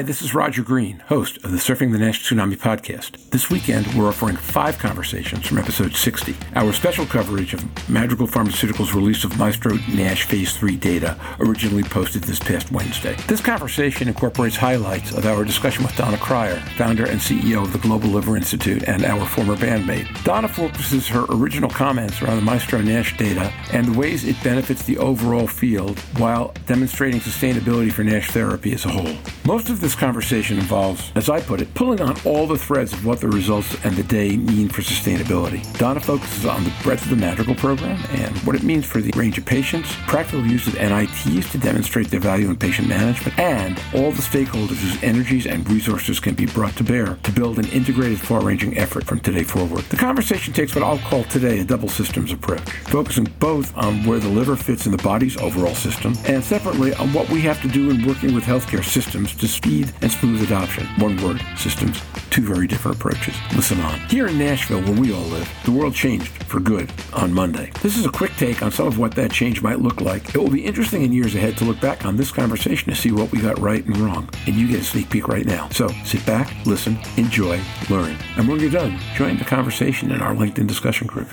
Hi, this is Roger Green, host of the Surfing the Nash Tsunami podcast. This weekend, we're offering five conversations from episode 60. Our special coverage of Madrigal Pharmaceuticals' release of Maestro NASH Phase 3 data, originally posted this past Wednesday. This conversation incorporates highlights of our discussion with Donna Cryer, founder and CEO of the Global Liver Institute and our former bandmate. Donna focuses her original comments around the Maestro NASH data and the ways it benefits the overall field while demonstrating sustainability for NASH therapy as a whole. Most of this conversation involves, as I put it, pulling on all the threads of what the results and the day mean for sustainability. Donna focuses on the breadth of the Madrigal program and what it means for the range of patients, practical use of NITs to demonstrate their value in patient management, and all the stakeholders whose energies and resources can be brought to bear to build an integrated, far-ranging effort from today forward. The conversation takes what I'll call today a double systems approach, focusing both on where the liver fits in the body's overall system and separately on what we have to do in working with healthcare systems to speed and smooth adoption. One word, systems. Two very different approaches. Listen on. Here in Nashville, where we all live, the world changed for good on Monday. This is a quick take on some of what that change might look like. It will be interesting in years ahead to look back on this conversation to see what we got right and wrong. And you get a sneak peek right now. So sit back, listen, enjoy, learn. And when you're done, join the conversation in our LinkedIn discussion group.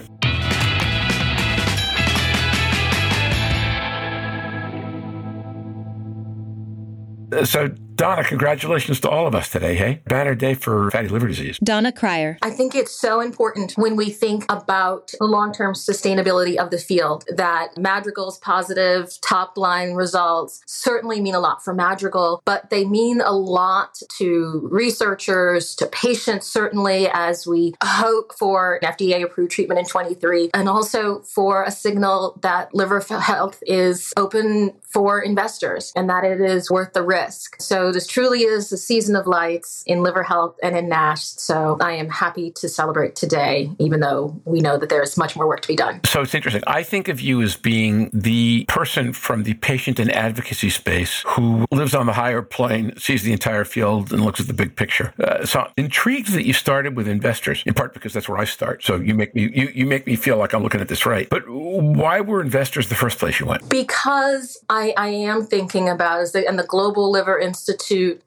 So Donna, congratulations to all of us today, hey? Banner day for fatty liver disease. Donna Cryer. I think it's so important when we think about the long term sustainability of the field that Madrigal's positive top line results certainly mean a lot for Madrigal, but they mean a lot to researchers, to patients, certainly, as we hope for an FDA approved treatment in 23, and also for a signal that liver health is open for investors and that it is worth the risk. So this truly is the season of lights in liver health and in NASH. So I am happy to celebrate today, even though we know that there's much more work to be done. So it's interesting. I think of you as being the person from the patient and advocacy space who lives on the higher plane, sees the entire field, and looks at the big picture. Uh, so I'm intrigued that you started with investors, in part because that's where I start. So you make me you, you make me feel like I'm looking at this right. But why were investors the first place you went? Because I, I am thinking about is the, and the Global Liver Institute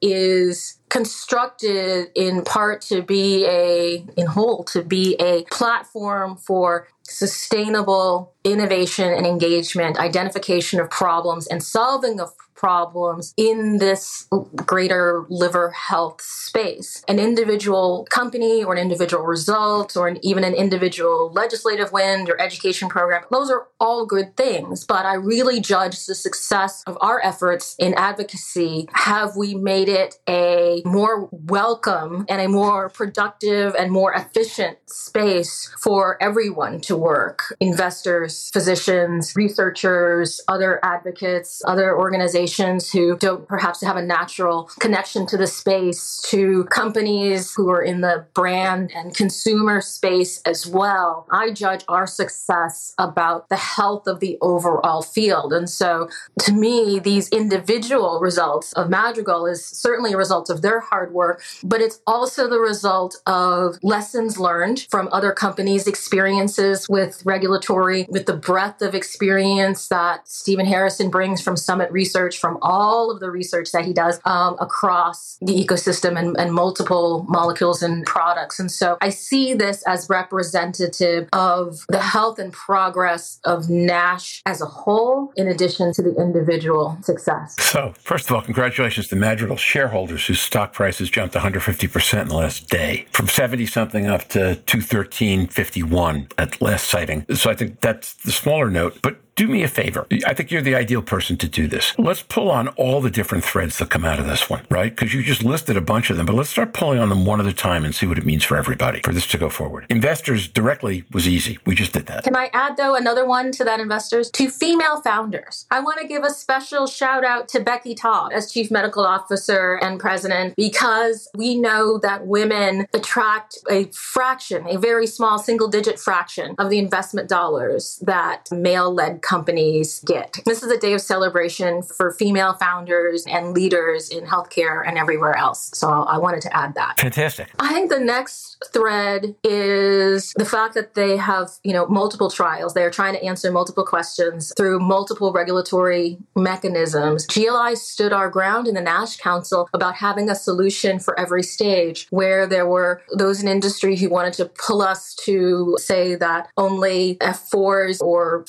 is constructed in part to be a in whole to be a platform for sustainable innovation and engagement identification of problems and solving of problems in this greater liver health space. An individual company or an individual result or an, even an individual legislative win or education program, those are all good things. But I really judge the success of our efforts in advocacy. Have we made it a more welcome and a more productive and more efficient space for everyone to work? Investors, physicians, researchers, other advocates, other organizations who don't perhaps have a natural connection to the space, to companies who are in the brand and consumer space as well. I judge our success about the health of the overall field. And so to me, these individual results of Madrigal is certainly a result of their hard work, but it's also the result of lessons learned from other companies' experiences with regulatory, with the breadth of experience that Stephen Harrison brings from Summit Research from all of the research that he does um, across the ecosystem and, and multiple molecules and products. And so I see this as representative of the health and progress of NASH as a whole, in addition to the individual success. So, first of all, congratulations to Madrigal shareholders whose stock prices jumped 150% in the last day, from 70 something up to 213.51 at last sighting. So I think that's the smaller note. But do me a favor. I think you're the ideal person to do this. Let's pull on all the different threads that come out of this one, right? Because you just listed a bunch of them, but let's start pulling on them one at a time and see what it means for everybody for this to go forward. Investors directly was easy. We just did that. Can I add, though, another one to that investors? To female founders. I want to give a special shout out to Becky Taub as Chief Medical Officer and President because we know that women attract a fraction, a very small single digit fraction of the investment dollars that male led companies get. This is a day of celebration for female founders and leaders in healthcare and everywhere else. So I wanted to add that. Fantastic. I think the next thread is the fact that they have, you know, multiple trials. They're trying to answer multiple questions through multiple regulatory mechanisms. GLI stood our ground in the NASH Council about having a solution for every stage where there were those in industry who wanted to pull us to say that only F4s or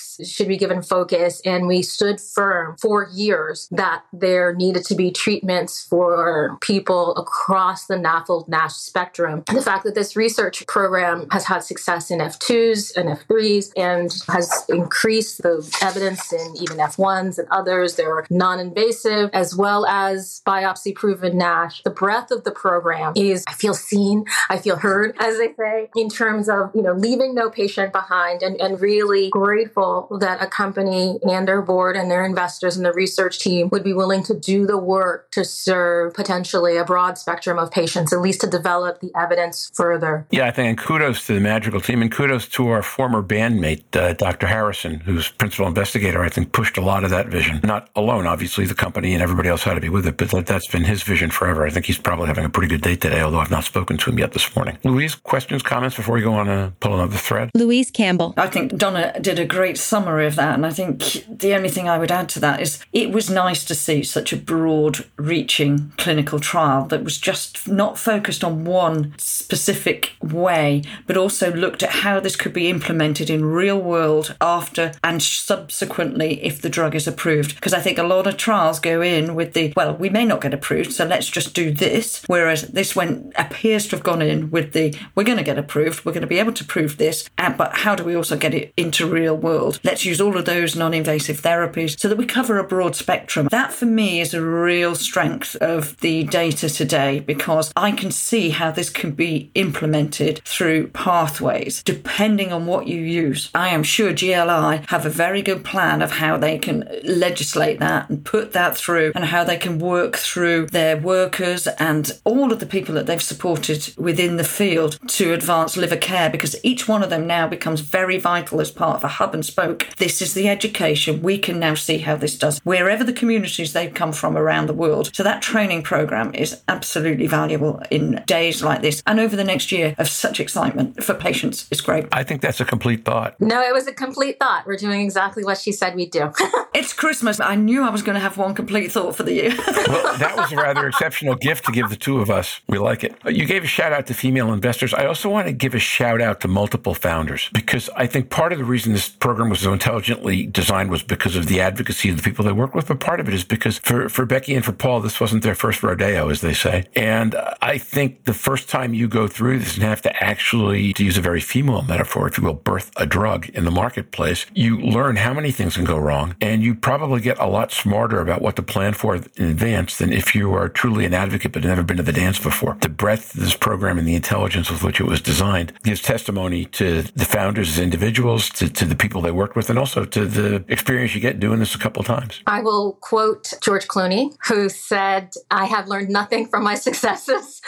should be given focus. And we stood firm for years that there needed to be treatments for people across the NAFLD NASH spectrum. The fact that this research program has had success in F2s and F3s and has increased the evidence in even F1s and others. There are non invasive as well as biopsy proven NASH. The breadth of the program is, I feel seen, I feel heard, as they say, in terms of, you know, leaving no patient behind and, and really grateful that a company and their board and their investors and the research team would be willing to do the work to serve potentially a broad spectrum of patients, at least to develop the evidence further. Yeah, I think, and kudos to the Madrigal team, and kudos to our former bandmate, uh, Dr. Harrison, who's principal investigator, I think pushed a lot of that vision. Not alone, obviously, the company and everybody else had to be with it, but that, that's been his vision forever. I think he's probably having a pretty good day today, although I've not spoken to him yet this morning. Louise, questions, comments before we go on to pull another thread? Louise Campbell. I think Donna did a great summary of that. And I think the only thing I would add to that is it was nice to see such a broad reaching clinical trial that was just not focused on one specific way, but also looked at how this could be implemented in real world after and subsequently if the drug is approved. Because I think a lot of trials go in with the, well, we may not get approved, so let's just do this. Whereas this one appears to have gone in with the, we're going to get approved, we're going to be able to prove this, but how do we also get it into real world? Let's use all of those non invasive therapies so that we cover a broad spectrum. That for me is a real strength of the data today because I can see how this can be implemented through pathways depending on what you use. I am sure GLI have a very good plan of how they can legislate that and put that through and how they can work through their workers and all of the people that they've supported within the field to advance liver care because each one of them now becomes very vital as part of a hub and spoke. This is the education. We can now see how this does wherever the communities they've come from around the world. So that training program is absolutely valuable in days like this and over the next year of such excitement for patients. It's great. I think that's a complete thought. No, it was a complete thought. We're doing exactly what she said we'd do. it's Christmas. I knew I was going to have one complete thought for the year. well, that was a rather exceptional gift to give the two of us. We like it. You gave a shout out to female investors. I also want to give a shout out to multiple founders because I think part of the reason this program was so intelligently designed was because of the advocacy of the people they work with, but part of it is because for, for Becky and for Paul, this wasn't their first rodeo, as they say. And I think the first time you go through this and have to actually, to use a very female metaphor, if you will, birth a drug in the marketplace, you learn how many things can go wrong. And you probably get a lot smarter about what to plan for in advance than if you are truly an advocate but never been to the dance before. The breadth of this program and the intelligence with which it was designed gives testimony to the founders as individuals, to, to the people they worked with, and also to the experience you get doing this a couple times. I will quote George Clooney, who said, I have learned nothing from my successes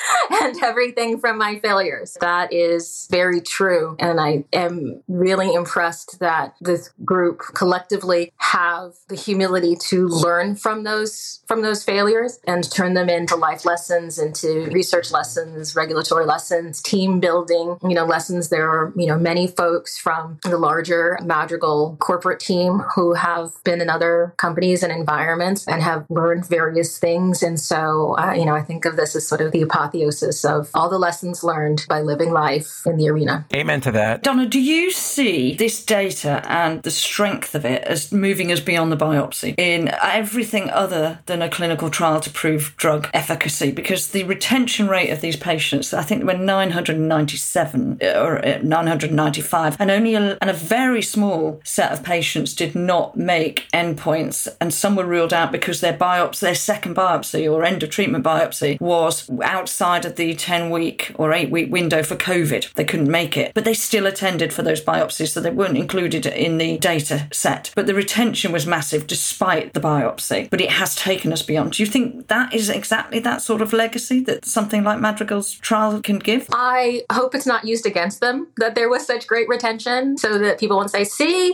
and everything from my failures. That is very true. And I am really impressed that this group collectively have the humility to learn from those from those failures and turn them into life lessons, into research lessons, regulatory lessons, team building, you know, lessons. There are, you know, many folks from the larger Madrigal corporate team who have been in other companies and environments and have learned various things. And so, uh, you know, I think of this as sort of the apotheosis of all the lessons learned by living life in the arena. Amen to that. Donna, do you see this data and the strength of it as moving us beyond the biopsy in everything other than a clinical trial to prove drug efficacy? Because the retention rate of these patients, I think, were 997 uh, or uh, 995, and only a, and a very small set of patients did not make endpoints, and some were ruled out because their biopsy, their second biopsy or end of treatment biopsy, was outside of the 10 week or 8 week window for COVID. They couldn't make it, but they still attended for those biopsies, so they weren't included in the data set. But the retention was massive despite the biopsy, but it has taken us beyond. Do you think that is exactly that sort of legacy that something like Madrigal's trial can give? I hope it's not used against them that there was such great retention so that people won't say,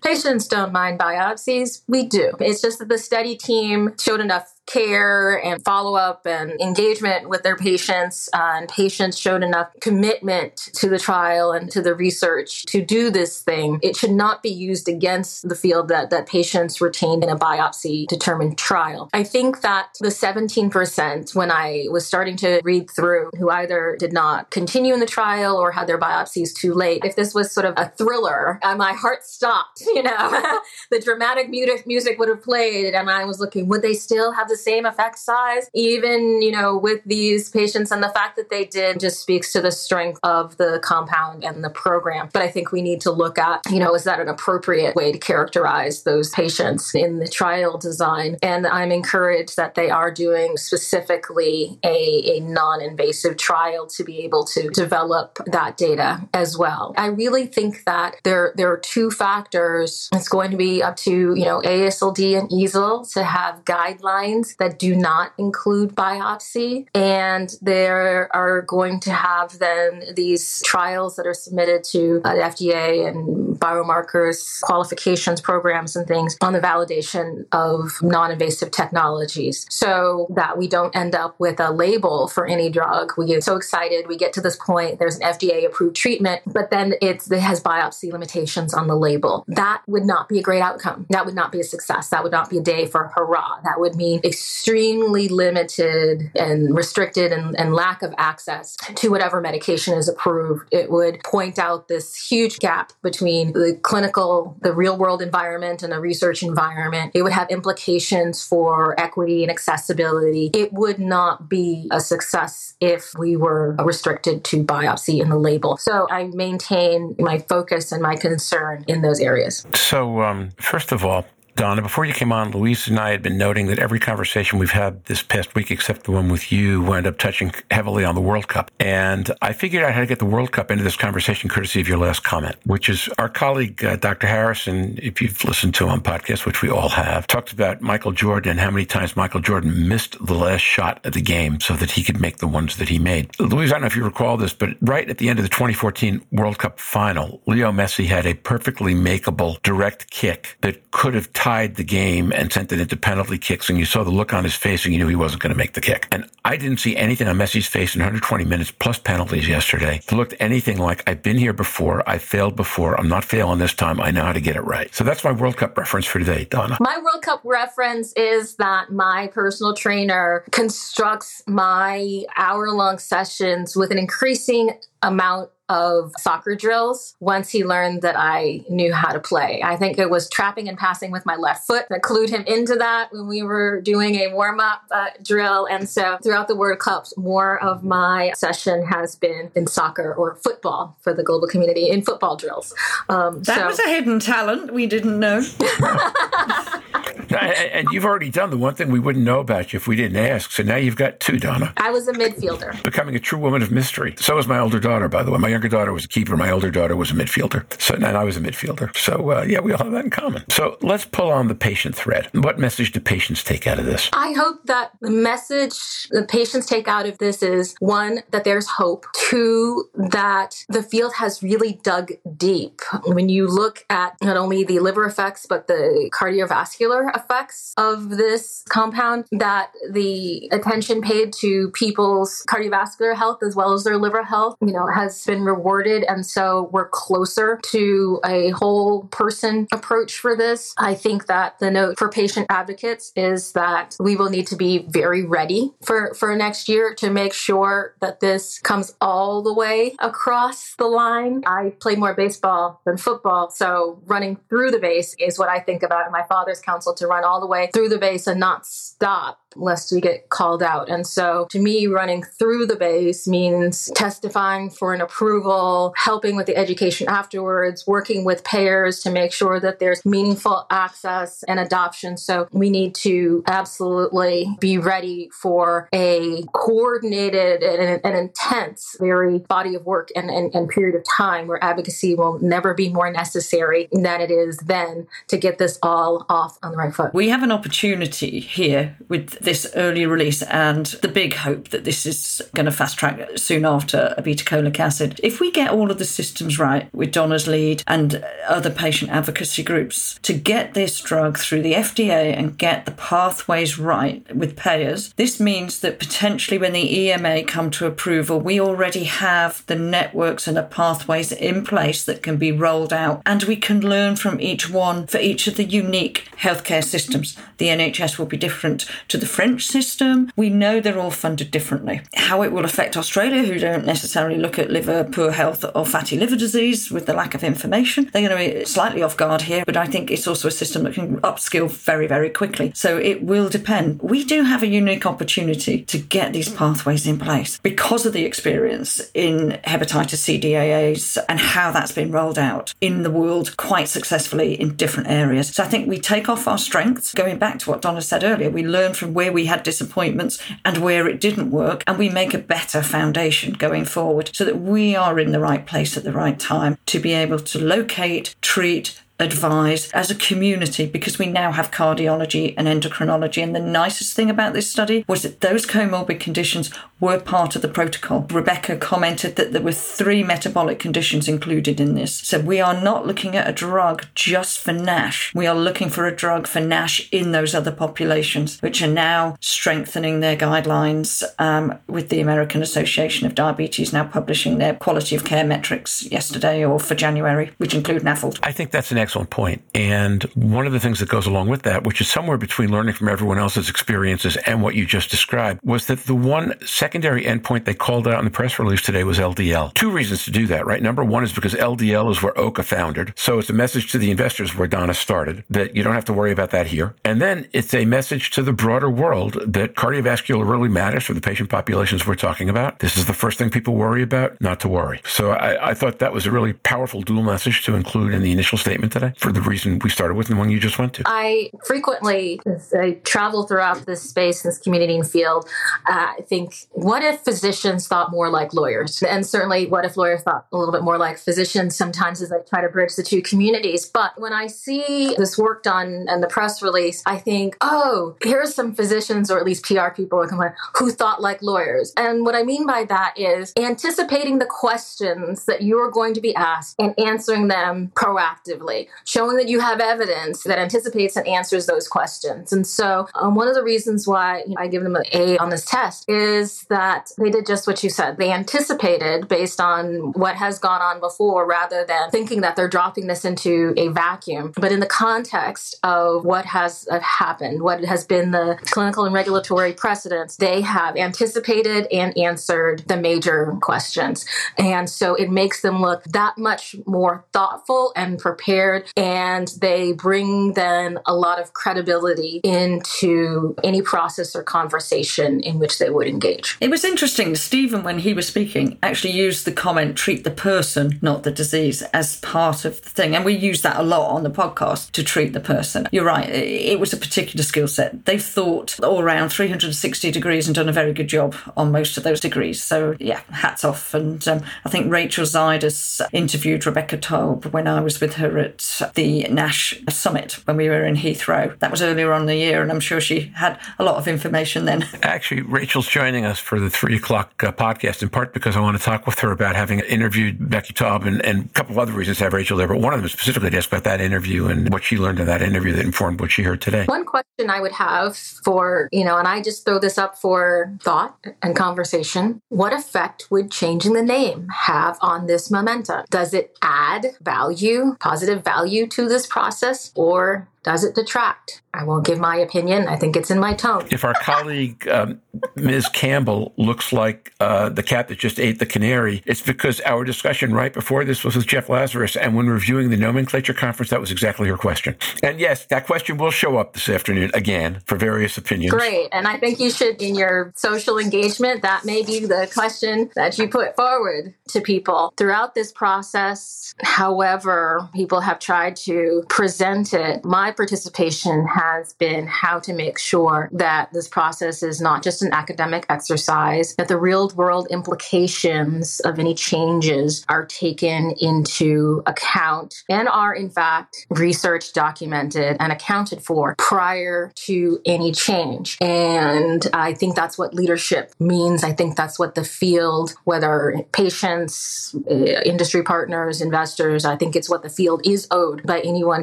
patients don't mind biopsies. We do. It's just that the study team showed enough care and follow up and engagement with their patients. Uh, and patients showed enough commitment to the trial and to the research to do this thing. It should not be used against the field that, that patients retained in a biopsy determined trial. I think that the 17%, when I was starting to read through, who either did not continue in the trial or had their biopsies too late, if this was sort of a thriller, uh, my heart stopped, you know, the dramatic music, would have played and I was looking, would they still have the same effect size, even, you know, with these patients. And the fact that they did just speaks to the strength of the compound and the program. But I think we need to look at, you know, is that an appropriate way to characterize those patients in the trial design? And I'm encouraged that they are doing specifically a, a non invasive trial to be able to develop that data as well. I really think that there, there are two factors. It's going to be up to, you know, ASLD and EASL to have guidelines that do not include biopsy. And there are going to have then these trials that are submitted to uh, the FDA and biomarkers, qualifications programs, and things on the validation of non invasive technologies so that we don't end up with a label for any drug. We get so excited, we get to this point, there's an FDA approved treatment, but then it has biopsy limitations on the label. That would not be a great outcome. That would not be a success. That would not be a day for hurrah. That would mean extremely limited and restricted and, and lack of access to whatever medication is approved. It would point out this huge gap between the clinical, the real world environment and the research environment. It would have implications for equity and accessibility. It would not be a success if we were restricted to biopsy in the label. So I maintain my focus and my concern in those areas. So, um, first of all, Donna, before you came on, Louise and I had been noting that every conversation we've had this past week, except the one with you, wound up touching heavily on the World Cup. And I figured out how to get the World Cup into this conversation courtesy of your last comment, which is our colleague, uh, Dr. Harrison, if you've listened to him on podcasts, which we all have, talked about Michael Jordan and how many times Michael Jordan missed the last shot of the game so that he could make the ones that he made. Louise, I don't know if you recall this, but right at the end of the 2014 World Cup final, Leo Messi had a perfectly makeable direct kick that could have tied the game and sent it into penalty kicks, and you saw the look on his face, and you knew he wasn't going to make the kick. And I didn't see anything on Messi's face in 120 minutes plus penalties yesterday that looked anything like I've been here before, I failed before, I'm not failing this time, I know how to get it right. So that's my World Cup reference for today, Donna. My World Cup reference is that my personal trainer constructs my hour long sessions with an increasing amount of soccer drills once he learned that I knew how to play. I think it was trapping and passing with my left foot that clued him into that when we were doing a warm up uh, drill. And so throughout the World Cups, more of my session has been in soccer or football for the global community in football drills. Um, that so. was a hidden talent we didn't know. and you've already done the one thing we wouldn't know about you if we didn't ask. So now you've got two, Donna. I was a midfielder. Becoming a true woman of mystery. So was my older daughter, by the way. My younger daughter was a keeper. My older daughter was a midfielder. So and I was a midfielder. So uh, yeah, we all have that in common. So let's pull on the patient thread. What message do patients take out of this? I hope that the message the patients take out of this is one that there's hope. Two that the field has really dug deep. When you look at not only the liver effects but the cardiovascular effects of this compound, that the attention paid to people's cardiovascular health as well as their liver health, you know, has been rewarded. And so we're closer to a whole person approach for this. I think that the note for patient advocates is that we will need to be very ready for, for next year to make sure that this comes all the way across the line. I play more baseball than football, so running through the base is what I think about in my father's counsel to run all the way through the base and not stop lest we get called out. And so to me, running through the base means testifying for an approval, helping with the education afterwards, working with payers to make sure that there's meaningful access and adoption. So we need to absolutely be ready for a coordinated and, intense, very body of work and, and, and period of time where advocacy will never be more necessary than it is then to get this all off on the right foot. We have an opportunity here with this early release and the big hope that this is going to fast track soon after obeticholic acid. If we get all of the systems right with Donna's lead and other patient advocacy groups to get this drug through the FDA and get the pathways right with payers, this means that potentially when the EMA come to approval, we already have the networks and the pathways in place that can be rolled out and we can learn from each one for each of the unique healthcare systems. The NHS will be different to the French system. We know they're all funded differently. How it will affect Australia, who don't necessarily look at liver poor health or fatty liver disease with the lack of information, they're going to be slightly off guard here, but I think it's also a system that can upskill very, very quickly. So it will depend. We do have a unique opportunity to get these pathways in place because of the experience in hepatitis C DAAs and how that's been rolled out in the world quite successfully in different areas. So I think we take off our strengths, going back to what Donna said earlier, we learn from where we had disappointments and where it didn't work, and we make a better foundation going forward so that we are in the right place at the right time to be able to locate, treat, advise as a community because we now have cardiology and endocrinology. And the nicest thing about this study was that those comorbid conditions were part of the protocol. Rebecca commented that there were three metabolic conditions included in this. So we are not looking at a drug just for NASH. We are looking for a drug for NASH in those other populations, which are now strengthening their guidelines um, with the American Association of Diabetes now publishing their quality of care metrics yesterday or for January, which include NAFLD. I think that's an excellent excellent point. And one of the things that goes along with that, which is somewhere between learning from everyone else's experiences and what you just described, was that the one secondary endpoint they called out in the press release today was LDL. Two reasons to do that, right? Number one is because LDL is where OCA founded. So it's a message to the investors where Donna started that you don't have to worry about that here. And then it's a message to the broader world that cardiovascular really matters for the patient populations we're talking about. This is the first thing people worry about, not to worry. So I, I thought that was a really powerful dual message to include in the initial statement today for the reason we started with and the one you just went to? I frequently, I travel throughout this space, this community and field, uh, I think, what if physicians thought more like lawyers? And certainly, what if lawyers thought a little bit more like physicians sometimes as I try to bridge the two communities? But when I see this work done and the press release, I think, oh, here's some physicians or at least PR people who thought like lawyers. And what I mean by that is anticipating the questions that you are going to be asked and answering them proactively showing that you have evidence that anticipates and answers those questions. And so, um, one of the reasons why you know, I give them an A on this test is that they did just what you said. They anticipated based on what has gone on before rather than thinking that they're dropping this into a vacuum. But in the context of what has uh, happened, what has been the clinical and regulatory precedents, they have anticipated and answered the major questions. And so it makes them look that much more thoughtful and prepared and they bring then a lot of credibility into any process or conversation in which they would engage. It was interesting. Stephen, when he was speaking, actually used the comment treat the person, not the disease, as part of the thing. And we use that a lot on the podcast to treat the person. You're right, it was a particular skill set. They've thought all around 360 degrees and done a very good job on most of those degrees. So, yeah, hats off. And um, I think Rachel Zaidas interviewed Rebecca Taub when I was with her at the NASH summit when we were in Heathrow. That was earlier on in the year, and I'm sure she had a lot of information then. Actually, Rachel's joining us for the three o'clock uh, podcast in part because I want to talk with her about having interviewed Becky Taub and, and, a couple of other reasons to have Rachel there. But one of them specifically to ask about that interview and what she learned in that interview that informed what she heard today. One question I would have for, you know, and I just throw this up for thought and conversation. What effect would changing the name have on this momentum? Does it add value, positive value? Value to this process or does it detract? I won't give my opinion. I think it's in my tone. If our colleague, um, Ms. Campbell, looks like uh, the cat that just ate the canary, it's because our discussion right before this was with Jeff Lazarus. And when reviewing the nomenclature conference, that was exactly her question. And yes, that question will show up this afternoon again for various opinions. Great. And I think you should, in your social engagement, that may be the question that you put forward to people throughout this process. However, people have tried to present it. My my participation has been how to make sure that this process is not just an academic exercise, that the real world implications of any changes are taken into account and are, in fact, researched, documented and accounted for prior to any change. And I think that's what leadership means. I think that's what the field, whether patients, uh, industry partners, investors, I think it's what the field is owed by anyone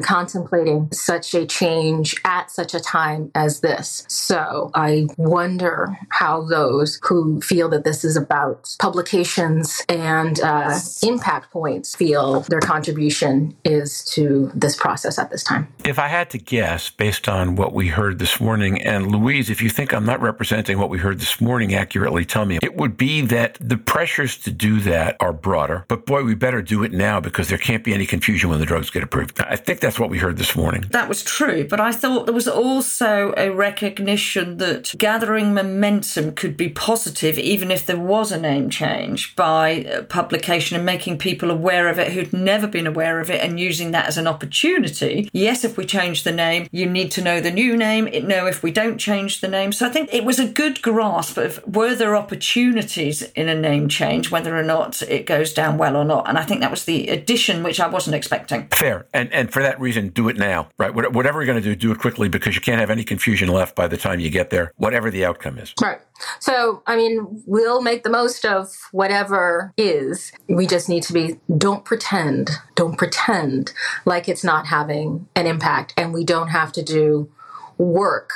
contemplating such a change at such a time as this. So I wonder how those who feel that this is about publications and uh, impact points feel their contribution is to this process at this time. If I had to guess, based on what we heard this morning, and Louise, if you think I'm not representing what we heard this morning accurately, tell me, it would be that the pressures to do that are broader, but boy, we better do it now because there can't be any confusion when the drugs get approved. I think that's what we heard this morning. That was true, but I thought there was also a recognition that gathering momentum could be positive even if there was a name change by uh, publication and making people aware of it who'd never been aware of it and using that as an opportunity. Yes, if we change the name, you need to know the new name. No, if we don't change the name. So I think it was a good grasp of were there opportunities in a name change, whether or not it goes down well or not. And I think that was the addition which I wasn't expecting. Fair. And and for that reason, do it now, right? Whatever you're going to do, do it quickly because you can't have any confusion left by the time you get there, whatever the outcome is. Right. So, I mean, we'll make the most of whatever is. We just need to be, don't pretend, don't pretend like it's not having an impact. And we don't have to do work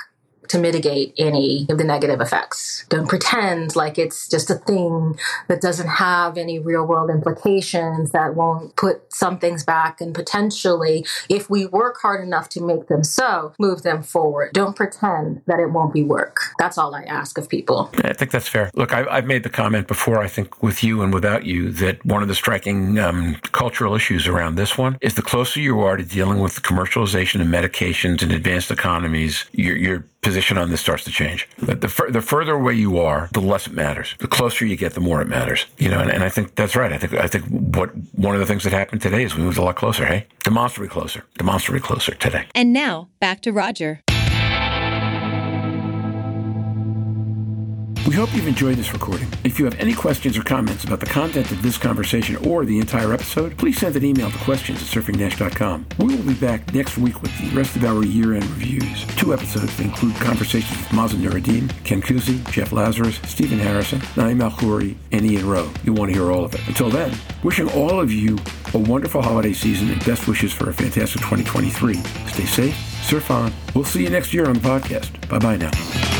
to mitigate any of the negative effects. Don't pretend like it's just a thing that doesn't have any real world implications, that won't put some things back, and potentially, if we work hard enough to make them so, move them forward. Don't pretend that it won't be work. That's all I ask of people. I think that's fair. Look, I, have made the comment before, I think with you and without you, that one of the striking um, cultural issues around this one is the closer you are to dealing with the commercialization of medications in advanced economies, your, your position on this starts to change. The, the, the, further away you are, the less it matters. The closer you get, the more it matters. You know, and, and, I think that's right. I think I think what one of the things that happened today is we moved a lot closer. Hey, demonstrably closer, demonstrably closer today. And now back to Roger. We hope you've enjoyed this recording. If you have any questions or comments about the content of this conversation or the entire episode, please send an email to questions at surfingnash.com. We will be back next week with the rest of our year-end reviews. Two episodes that include conversations with Mazen Noureddin, Ken Cusi, Jeff Lazarus, Stephen Harrison, Naim Alkhouri, and Ian Rowe. You'll want to hear all of it. Until then, wishing all of you a wonderful holiday season and best wishes for a fantastic 2023. Stay safe, surf on. We'll see you next year on the podcast. Bye-bye now.